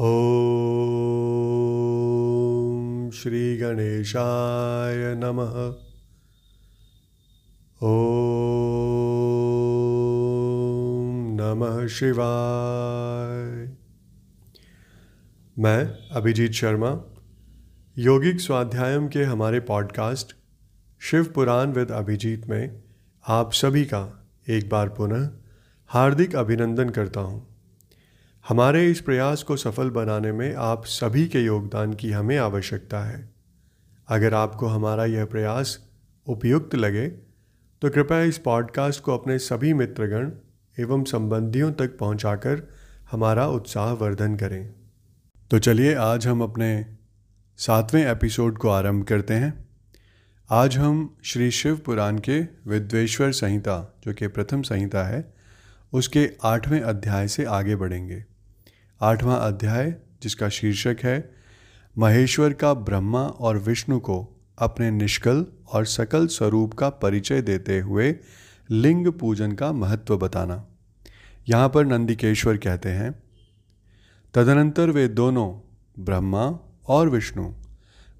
ॐ श्रीगणेशाय नमः। ॐ नमः शिवाय। मैं अभिजीत शर्मा, योगिक स्वाध्यायम के हमारे पॉडकास्ट शिव पुराण विद अभिजीत में आप सभी का एक बार पुनः हार्दिक अभिनंदन करता हूँ। हमारे इस प्रयास को सफल बनाने में आप सभी के योगदान की हमें आवश्यकता है। अगर आपको हमारा यह प्रयास उपयुक्त लगे तो कृपया इस पॉडकास्ट को अपने सभी मित्रगण एवं संबंधियों तक पहुंचाकर हमारा उत्साह वर्धन करें। तो चलिए आज हम अपने सातवें एपिसोड को आरंभ करते हैं। आज हम श्री शिव पुराण के विद्वेश्वर संहिता, जो कि प्रथम संहिता है, उसके आठवें अध्याय से आगे बढ़ेंगे। आठवां अध्याय, जिसका शीर्षक है, महेश्वर का ब्रह्मा और विष्णु को अपने निष्कल और सकल स्वरूप का परिचय देते हुए लिंग पूजन का महत्व बताना। यहाँ पर नंदिकेश्वर कहते हैं, तदनंतर वे दोनों, ब्रह्मा और विष्णु,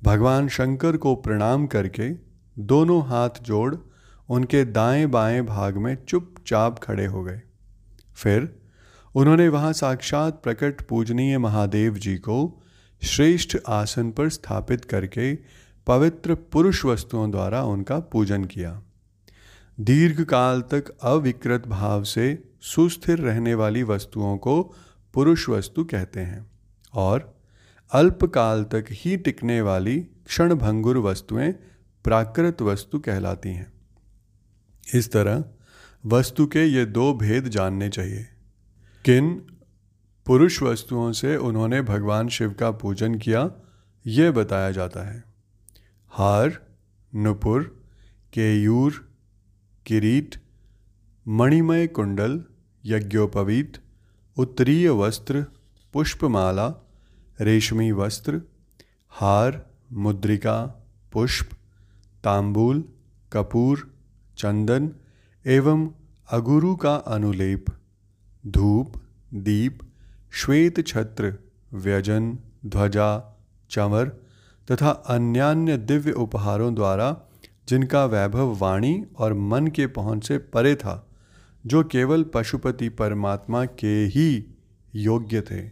भगवान शंकर को प्रणाम करके दोनों हाथ जोड़ उनके दाएँ बाएँ भाग में चुपचाप खड़े हो गए। फिर उन्होंने वहाँ साक्षात प्रकट पूजनीय महादेव जी को श्रेष्ठ आसन पर स्थापित करके पवित्र पुरुष वस्तुओं द्वारा उनका पूजन किया। दीर्घ काल तक अविकृत भाव से सुस्थिर रहने वाली वस्तुओं को पुरुष वस्तु कहते हैं और अल्पकाल तक ही टिकने वाली क्षणभंगुर वस्तुएँ प्राकृत वस्तु कहलाती हैं। इस तरह वस्तु के ये दो भेद जानने चाहिए। किन पुरुष वस्तुओं से उन्होंने भगवान शिव का पूजन किया यह बताया जाता है। हार, नुपुर, केयूर, किरीट, मणिमय कुंडल, यज्ञोपवीत, उत्तरीय वस्त्र, पुष्पमाला, रेशमी वस्त्र, हार, मुद्रिका, पुष्प, तांबूल, कपूर, चंदन एवं अगुरु का अनुलेप। धूप, दीप, श्वेत छत्र, व्यजन, ध्वजा चंवर तथा अन्यान्य दिव्य उपहारों द्वारा जिनका वैभव वाणी और मन के पहुँच से परे था, जो केवल पशुपति परमात्मा के ही योग्य थे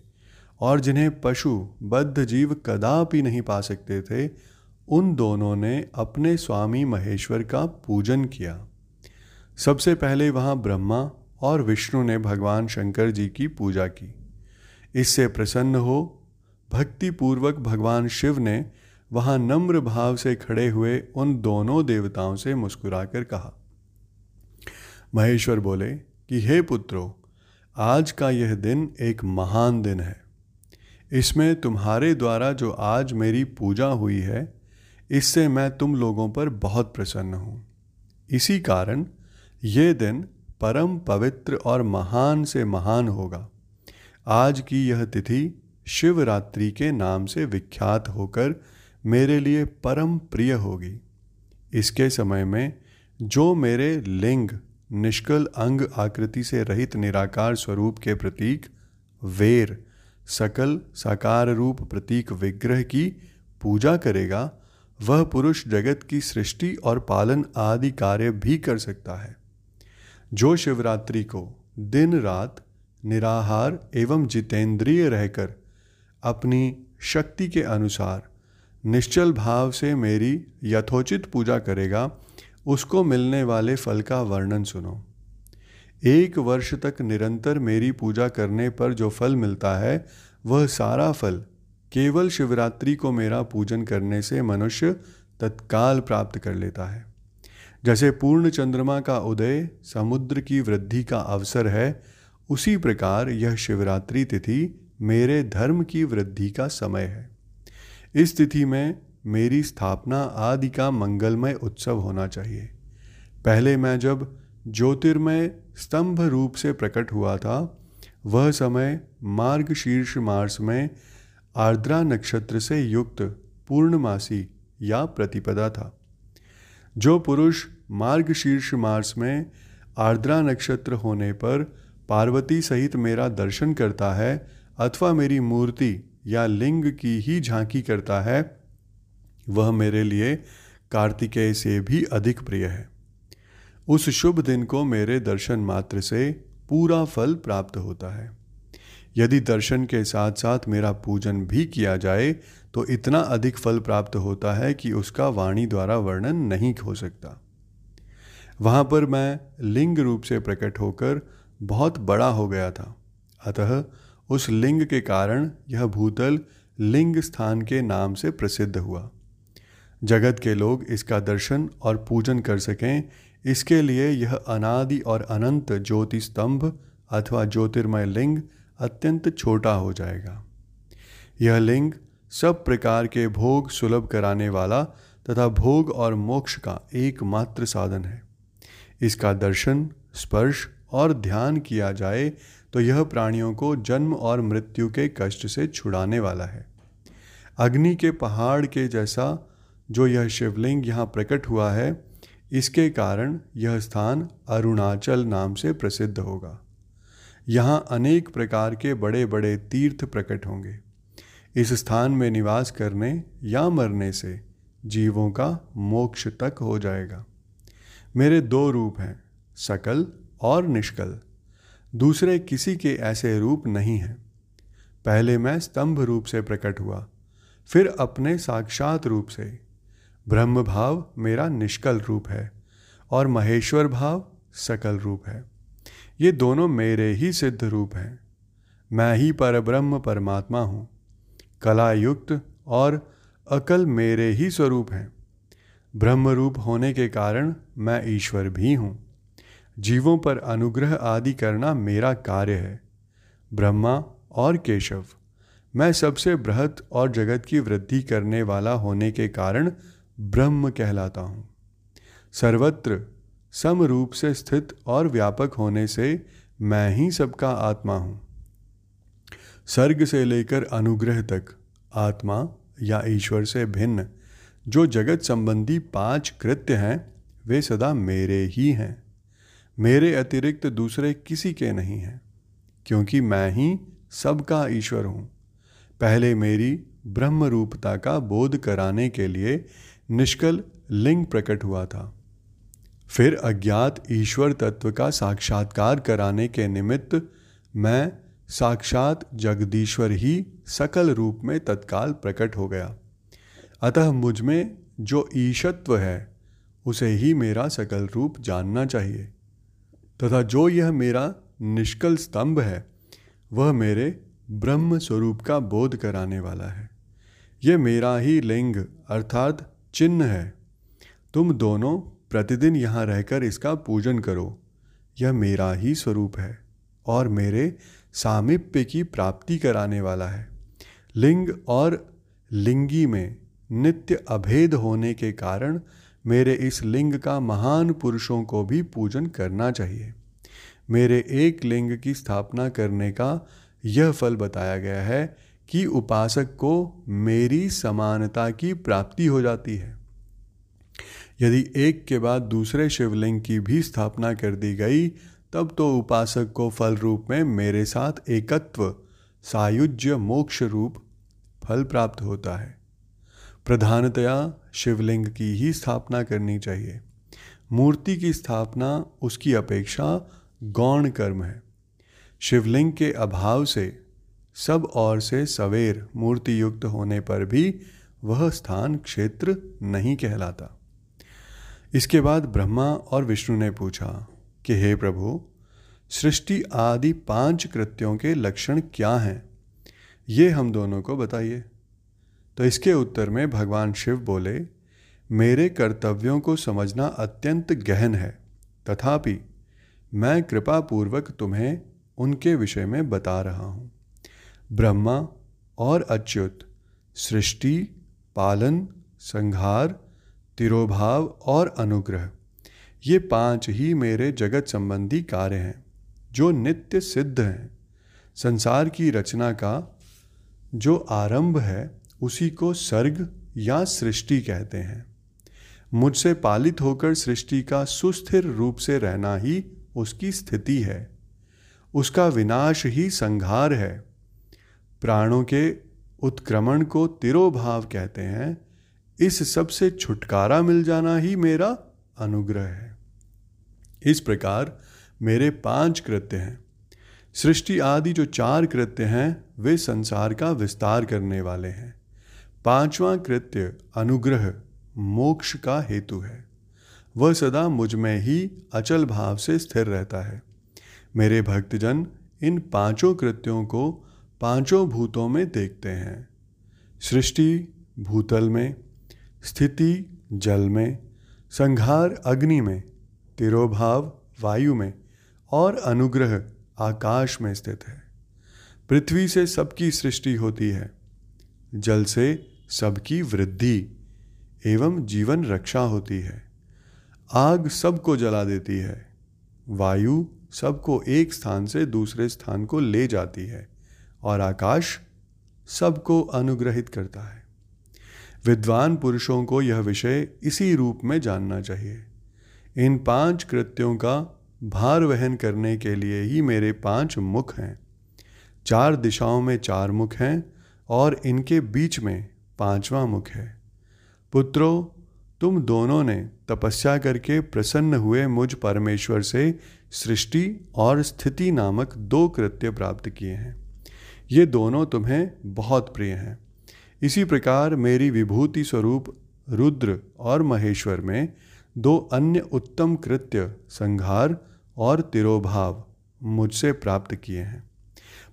और जिन्हें पशु, बद्ध जीव कदापि नहीं पा सकते थे, उन दोनों ने अपने स्वामी महेश्वर का पूजन किया। सबसे पहले वहाँ ब्रह्मा और विष्णु ने भगवान शंकर जी की पूजा की। इससे प्रसन्न हो, भक्तिपूर्वक भगवान शिव ने वहाँ नम्र भाव से खड़े हुए उन दोनों देवताओं से मुस्कुराकर कहा। महेश्वर बोले कि, हे पुत्रो, आज का यह दिन एक महान दिन है। इसमें तुम्हारे द्वारा जो आज मेरी पूजा हुई है, इससे मैं तुम लोगों पर बहुत प्रसन्न हूँ। इसी कारण ये दिन परम पवित्र और महान से महान होगा। आज की यह तिथि शिवरात्रि के नाम से विख्यात होकर मेरे लिए परम प्रिय होगी। इसके समय में जो मेरे लिंग, निष्कल अंग आकृति से रहित निराकार स्वरूप के प्रतीक, वेर, सकल साकार रूप प्रतीक विग्रह की पूजा करेगा, वह पुरुष जगत की सृष्टि और पालन आदि कार्य भी कर सकता है। जो शिवरात्रि को दिन रात निराहार एवं जितेंद्रिय रहकर अपनी शक्ति के अनुसार निश्चल भाव से मेरी यथोचित पूजा करेगा, उसको मिलने वाले फल का वर्णन सुनो। एक वर्ष तक निरंतर मेरी पूजा करने पर जो फल मिलता है, वह सारा फल केवल शिवरात्रि को मेरा पूजन करने से मनुष्य तत्काल प्राप्त कर लेता है। जैसे पूर्ण चंद्रमा का उदय समुद्र की वृद्धि का अवसर है, उसी प्रकार यह शिवरात्रि तिथि मेरे धर्म की वृद्धि का समय है। इस तिथि में मेरी स्थापना आदि का मंगलमय उत्सव होना चाहिए। पहले मैं जब ज्योतिर्मय स्तंभ रूप से प्रकट हुआ था, वह समय मार्ग शीर्ष मार्स में आर्द्रा नक्षत्र से युक्त पूर्णमासी या प्रतिपदा था। जो पुरुष मार्ग शीर्ष मार्स में आर्द्रा नक्षत्र होने पर पार्वती सहित मेरा दर्शन करता है अथवा मेरी मूर्ति या लिंग की ही झांकी करता है, वह मेरे लिए कार्तिकेय से भी अधिक प्रिय है। उस शुभ दिन को मेरे दर्शन मात्र से पूरा फल प्राप्त होता है। यदि दर्शन के साथ साथ मेरा पूजन भी किया जाए तो इतना अधिक फल प्राप्त होता है कि उसका वाणी द्वारा वर्णन नहीं हो सकता। वहाँ पर मैं लिंग रूप से प्रकट होकर बहुत बड़ा हो गया था। अतः उस लिंग के कारण यह भूतल लिंग स्थान के नाम से प्रसिद्ध हुआ। जगत के लोग इसका दर्शन और पूजन कर सकें, इसके लिए यह अनादि और अनंत ज्योति स्तंभ अथवा ज्योतिर्मय लिंग अत्यंत छोटा हो जाएगा। यह लिंग सब प्रकार के भोग सुलभ कराने वाला तथा भोग और मोक्ष का एकमात्र साधन है। इसका दर्शन, स्पर्श और ध्यान किया जाए तो यह प्राणियों को जन्म और मृत्यु के कष्ट से छुड़ाने वाला है। अग्नि के पहाड़ के जैसा जो यह शिवलिंग यहाँ प्रकट हुआ है, इसके कारण यह स्थान अरुणाचल नाम से प्रसिद्ध होगा। यहाँ अनेक प्रकार के बड़े बड़े तीर्थ प्रकट होंगे। इस स्थान में निवास करने या मरने से जीवों का मोक्ष तक हो जाएगा। मेरे दो रूप हैं, सकल और निष्कल। दूसरे किसी के ऐसे रूप नहीं हैं। पहले मैं स्तंभ रूप से प्रकट हुआ, फिर अपने साक्षात रूप से। ब्रह्म भाव मेरा निष्कल रूप है और महेश्वर भाव सकल रूप है। ये दोनों मेरे ही सिद्ध रूप हैं। मैं ही पर ब्रह्म परमात्मा हूँ। कला युक्त और अकल मेरे ही स्वरूप हैं। ब्रह्म रूप होने के कारण मैं ईश्वर भी हूँ। जीवों पर अनुग्रह आदि करना मेरा कार्य है। ब्रह्मा और केशव, मैं सबसे बृहत और जगत की वृद्धि करने वाला होने के कारण ब्रह्म कहलाता हूँ। सर्वत्र सम रूप से स्थित और व्यापक होने से मैं ही सबका आत्मा हूँ। सर्ग से लेकर अनुग्रह तक आत्मा या ईश्वर से भिन्न, जो जगत संबंधी पाँच कृत्य हैं, वे सदा मेरे ही हैं। मेरे अतिरिक्त दूसरे किसी के नहीं हैं, क्योंकि मैं ही सबका ईश्वर हूँ। पहले मेरी ब्रह्म रूपता का बोध कराने के लिए निष्कल लिंग प्रकट हुआ था। फिर अज्ञात ईश्वर तत्व का साक्षात्कार कराने के निमित्त मैं साक्षात जगदीश्वर ही सकल रूप में तत्काल प्रकट हो गया। अतः मुझमें जो ईशत्व है, उसे ही मेरा सकल रूप जानना चाहिए। तथा जो यह मेरा निष्कल स्तंभ है, वह मेरे ब्रह्म स्वरूप का बोध कराने वाला है। यह मेरा ही लिंग अर्थात चिन्ह है। तुम दोनों प्रतिदिन यहाँ रहकर इसका पूजन करो। यह मेरा ही स्वरूप है और मेरे सामिप्य की प्राप्ति कराने वाला है। लिंग और लिंगी में नित्य अभेद होने के कारण मेरे इस लिंग का महान पुरुषों को भी पूजन करना चाहिए। मेरे एक लिंग की स्थापना करने का यह फल बताया गया है कि उपासक को मेरी समानता की प्राप्ति हो जाती है। यदि एक के बाद दूसरे शिवलिंग की भी स्थापना कर दी गई, तब तो उपासक को फल रूप में मेरे साथ एकत्व, सायुज्य मोक्ष रूप फल प्राप्त होता है। प्रधानतया शिवलिंग की ही स्थापना करनी चाहिए। मूर्ति की स्थापना, उसकी अपेक्षा गौण कर्म है। शिवलिंग के अभाव से, सब और से सवेर मूर्ति युक्त होने पर भी वह स्थान क्षेत्र नहीं कहलाता। इसके बाद ब्रह्मा और विष्णु ने पूछा कि, हे प्रभु, सृष्टि आदि पाँच कृत्यों के लक्षण क्या हैं? ये हम दोनों को बताइए। तो इसके उत्तर में भगवान शिव बोले, मेरे कर्तव्यों को समझना अत्यंत गहन है। तथापि, मैं कृपापूर्वक तुम्हें उनके विषय में बता रहा हूँ। ब्रह्मा और अच्युत, सृष्टि, पालन, संहार तिरोभाव और अनुग्रह। ये पाँच ही मेरे जगत संबंधी कार्य हैं, जो नित्य सिद्ध हैं। संसार की रचना का जो आरंभ है, उसी को सर्ग या सृष्टि कहते हैं। मुझसे पालित होकर सृष्टि का सुस्थिर रूप से रहना ही उसकी स्थिति है। उसका विनाश ही संहार है। प्राणों के उत्क्रमण को तिरोभाव कहते हैं इस सबसे छुटकारा मिल जाना ही मेरा अनुग्रह है। इस प्रकार मेरे पाँच कृत्य हैं। सृष्टि आदि जो चार कृत्य हैं, वे संसार का विस्तार करने वाले हैं। पांचवा कृत्य अनुग्रह, मोक्ष का हेतु है। वह सदा मुझमें ही अचल भाव से स्थिर रहता है। मेरे भक्तजन इन पाँचों कृत्यों को पाँचों भूतों में देखते हैं। सृष्टि भूतल में स्थिति, जल में संहार अग्नि में, तिरोभाव वायु में और अनुग्रह आकाश में स्थित है। पृथ्वी से सबकी सृष्टि होती है, जल से सबकी वृद्धि एवं जीवन रक्षा होती है। आग सबको जला देती है, वायु सबको एक स्थान से दूसरे स्थान को ले जाती है और आकाश सबको अनुग्रहित करता है। विद्वान पुरुषों को यह विषय इसी रूप में जानना चाहिए। इन पाँच कृत्यों का भार वहन करने के लिए ही मेरे पाँच मुख हैं। चार दिशाओं में चार मुख हैं और इनके बीच में पांचवा मुख है। पुत्रों, तुम दोनों ने तपस्या करके प्रसन्न हुए मुझ परमेश्वर से सृष्टि और स्थिति नामक दो कृत्य प्राप्त किए हैं। ये दोनों तुम्हें बहुत प्रिय हैं। इसी प्रकार मेरी विभूति स्वरूप रुद्र और महेश्वर में दो अन्य उत्तम कृत्य, संहार और तिरोभाव मुझसे प्राप्त किए हैं।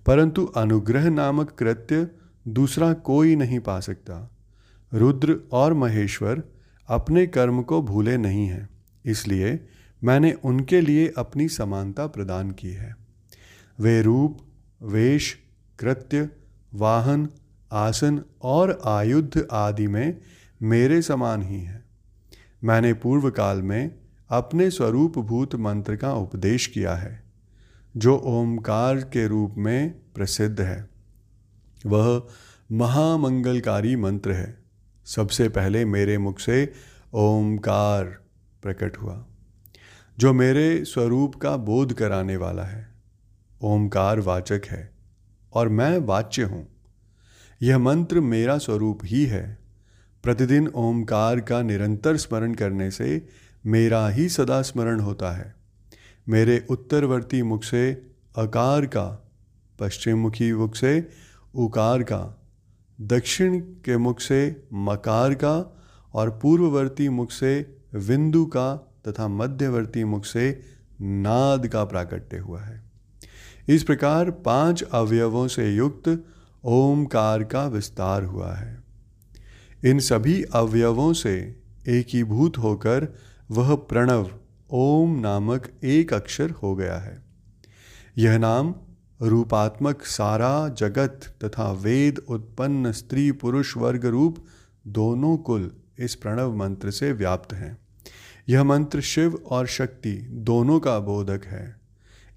परंतु अनुग्रह नामक कृत्य दूसरा कोई नहीं पा सकता। रुद्र और महेश्वर अपने कर्म को भूले नहीं हैं, इसलिए मैंने उनके लिए अपनी समानता प्रदान की है। वे रूप, वेश, कृत्य, वाहन आसन और आयुध आदि में मेरे समान ही हैं। मैंने पूर्व काल में अपने स्वरूप भूत मंत्र का उपदेश किया है, जो ओमकार के रूप में प्रसिद्ध है। वह महामंगलकारी मंत्र है। सबसे पहले मेरे मुख से ओमकार प्रकट हुआ, जो मेरे स्वरूप का बोध कराने वाला है। ओमकार वाचक है और मैं वाच्य हूँ। यह मंत्र मेरा स्वरूप ही है। प्रतिदिन ओमकार का निरंतर स्मरण करने से मेरा ही सदा स्मरण होता है। मेरे उत्तरवर्ती मुख से अकार का पश्चिम मुखी मुख से उकार का, दक्षिण के मुख से मकार का और पूर्ववर्ती मुख से विंदु का तथा मध्यवर्ती मुख से नाद का प्राकट्य हुआ है। इस प्रकार पाँच अवयवों से युक्त ओमकार का विस्तार हुआ है। इन सभी अवयवों से एकीभूत होकर वह प्रणव ओम नामक एक अक्षर हो गया है। यह नाम रूपात्मक सारा जगत तथा वेद उत्पन्न स्त्री पुरुष वर्ग रूप दोनों कुल इस प्रणव मंत्र से व्याप्त हैं। यह मंत्र शिव और शक्ति दोनों का बोधक है।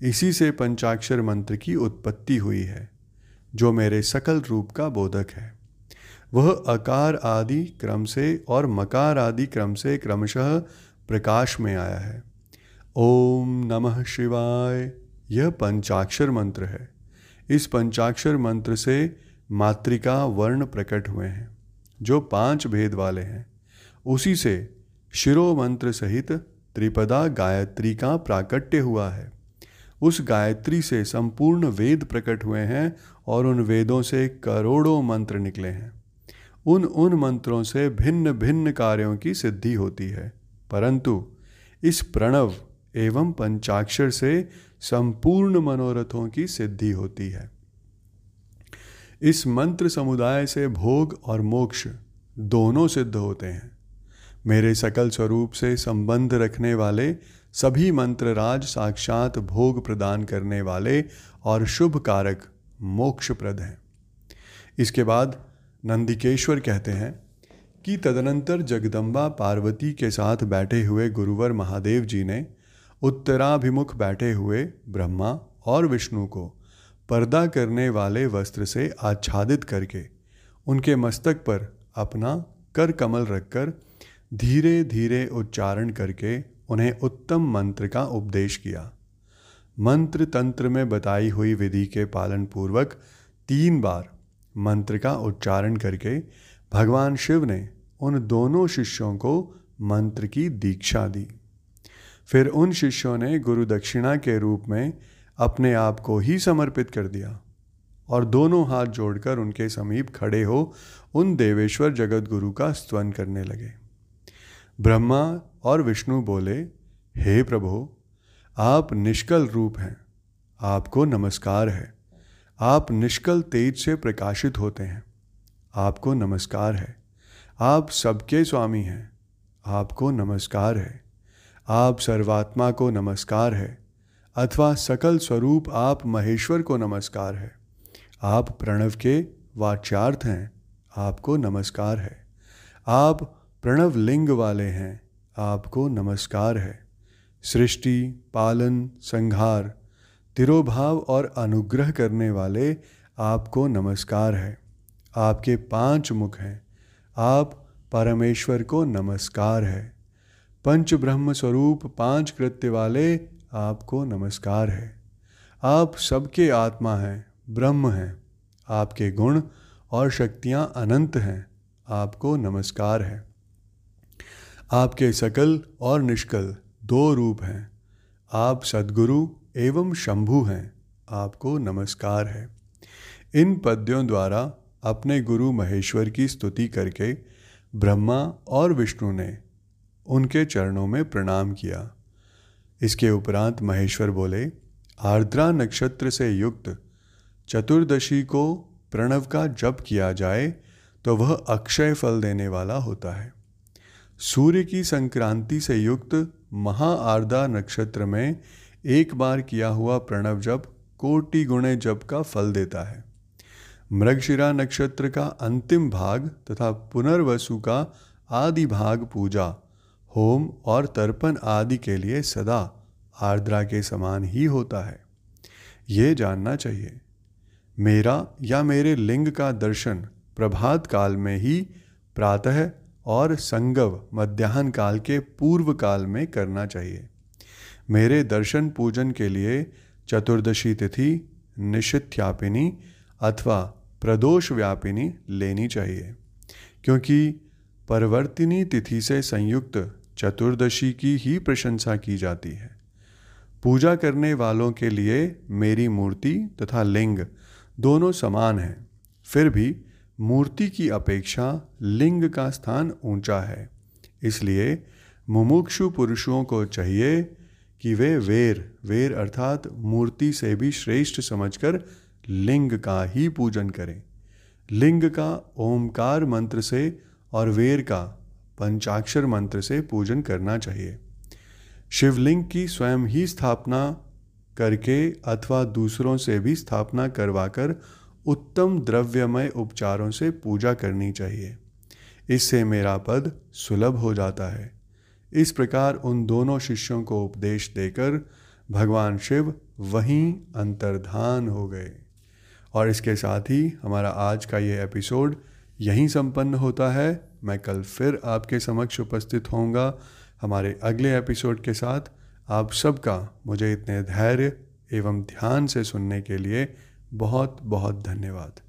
इसी से पंचाक्षर मंत्र की उत्पत्ति हुई है। जो मेरे सकल रूप का बोधक है। वह अकार आदि क्रम से और मकार आदि क्रम से क्रमशः प्रकाश में आया है। ओम नमः शिवाय। यह पंचाक्षर मंत्र है। इस पंचाक्षर मंत्र से मातृका वर्ण प्रकट हुए हैं, जो पाँच भेद वाले हैं। उसी से शिरो मंत्र सहित त्रिपदा गायत्री का प्राकट्य हुआ है। उस गायत्री से संपूर्ण वेद प्रकट हुए हैं और उन वेदों से करोड़ों मंत्र निकले हैं। उन उन मंत्रों से भिन्न भिन्न कार्यों की सिद्धि होती है। परंतु इस प्रणव एवं पंचाक्षर से संपूर्ण मनोरथों की सिद्धि होती है। इस मंत्र समुदाय से भोग और मोक्ष दोनों सिद्ध होते हैं। मेरे सकल स्वरूप से संबंध रखने वाले सभी मंत्र राज साक्षात भोग प्रदान करने वाले और शुभ कारक मोक्षप्रद हैं। इसके बाद नंदिकेश्वर कहते हैं कि तदनंतर जगदम्बा पार्वती के साथ बैठे हुए गुरुवर महादेव जी ने उत्तराभिमुख बैठे हुए ब्रह्मा और विष्णु को पर्दा करने वाले वस्त्र से आच्छादित करके उनके मस्तक पर अपना कर कमल रखकर धीरे धीरे उच्चारण करके उन्हें उत्तम मंत्र का उपदेश किया। मंत्र तंत्र में बताई हुई विधि के पालन पूर्वक तीन बार मंत्र का उच्चारण करके भगवान शिव ने उन दोनों शिष्यों को मंत्र की दीक्षा दी। फिर उन शिष्यों ने गुरु दक्षिणा के रूप में अपने आप को ही समर्पित कर दिया और दोनों हाथ जोड़कर उनके समीप खड़े हो उन देवेश्वर जगत गुरु का स्तवन करने लगे। ब्रह्मा और विष्णु बोले, हे प्रभु आप निष्कल रूप हैं। आपको नमस्कार है। आप निष्कल तेज से प्रकाशित होते हैं। आपको नमस्कार है। आप सबके स्वामी हैं। आपको नमस्कार है। आप सर्वात्मा को नमस्कार है। अथवा सकल स्वरूप आप महेश्वर को नमस्कार है। आप प्रणव के वाचार्थ हैं। आपको नमस्कार है। आप प्रणव लिंग वाले हैं। आपको नमस्कार है। सृष्टि, पालन संहार तिरोभाव और अनुग्रह करने वाले आपको नमस्कार है। आपके पाँच मुख हैं। आप परमेश्वर को नमस्कार है। पंच ब्रह्म स्वरूप पाँच कृत्य वाले आपको नमस्कार है। आप सबके आत्मा हैं, ब्रह्म हैं। आपके गुण और शक्तियाँ अनंत हैं। आपको नमस्कार है। आपके सकल और निष्कल दो रूप हैं। आप सदगुरु एवं शंभु हैं। आपको नमस्कार है। इन पद्यों द्वारा अपने गुरु महेश्वर की स्तुति करके ब्रह्मा और विष्णु ने उनके चरणों में प्रणाम किया। इसके उपरांत महेश्वर बोले, आर्द्रा नक्षत्र से युक्त चतुर्दशी को प्रणव का जप किया जाए तो वह अक्षय फल देने वाला होता है। सूर्य की संक्रांति से युक्त महाआर्दा नक्षत्र में एक बार किया हुआ प्रणव जप कोटि गुणे जप का फल देता है। मृगशिरा नक्षत्र का अंतिम भाग तथा पुनर्वसु का आदि भाग पूजा, होम और तर्पण आदि के लिए सदा आर्द्रा के समान ही होता है। ये जानना चाहिए। मेरा या मेरे लिंग का दर्शन प्रभात काल में ही प्रातः और संगव मध्याह्न काल के पूर्व काल में करना चाहिए। मेरे दर्शन पूजन के लिए चतुर्दशी तिथि निशिथ्यापिनी अथवा प्रदोष व्यापिनी लेनी चाहिए, क्योंकि परवर्तिनी तिथि से संयुक्त चतुर्दशी की ही प्रशंसा की जाती है। पूजा करने वालों के लिए मेरी मूर्ति तथा लिंग दोनों समान हैं, फिर भी मूर्ति की अपेक्षा लिंग का स्थान ऊँचा है। इसलिए मुमुक्षु पुरुषों को चाहिए कि वे वेर वेर अर्थात मूर्ति से भी श्रेष्ठ समझकर लिंग का ही पूजन करें। लिंग का ओमकार मंत्र से और वेर का पंचाक्षर मंत्र से पूजन करना चाहिए। शिवलिंग की स्वयं ही स्थापना करके अथवा दूसरों से भी स्थापना करवाकर उत्तम द्रव्यमय उपचारों से पूजा करनी चाहिए। इससे मेरा पद सुलभ हो जाता है। इस प्रकार उन दोनों शिष्यों को उपदेश देकर भगवान शिव वहीं अंतर्धान हो गए। और इसके साथ ही हमारा आज का ये एपिसोड यहीं संपन्न होता है। मैं कल फिर आपके समक्ष उपस्थित होऊँगा हमारे अगले एपिसोड के साथ। आप सबका मुझे इतने धैर्य एवं ध्यान से सुनने के लिए बहुत बहुत धन्यवाद।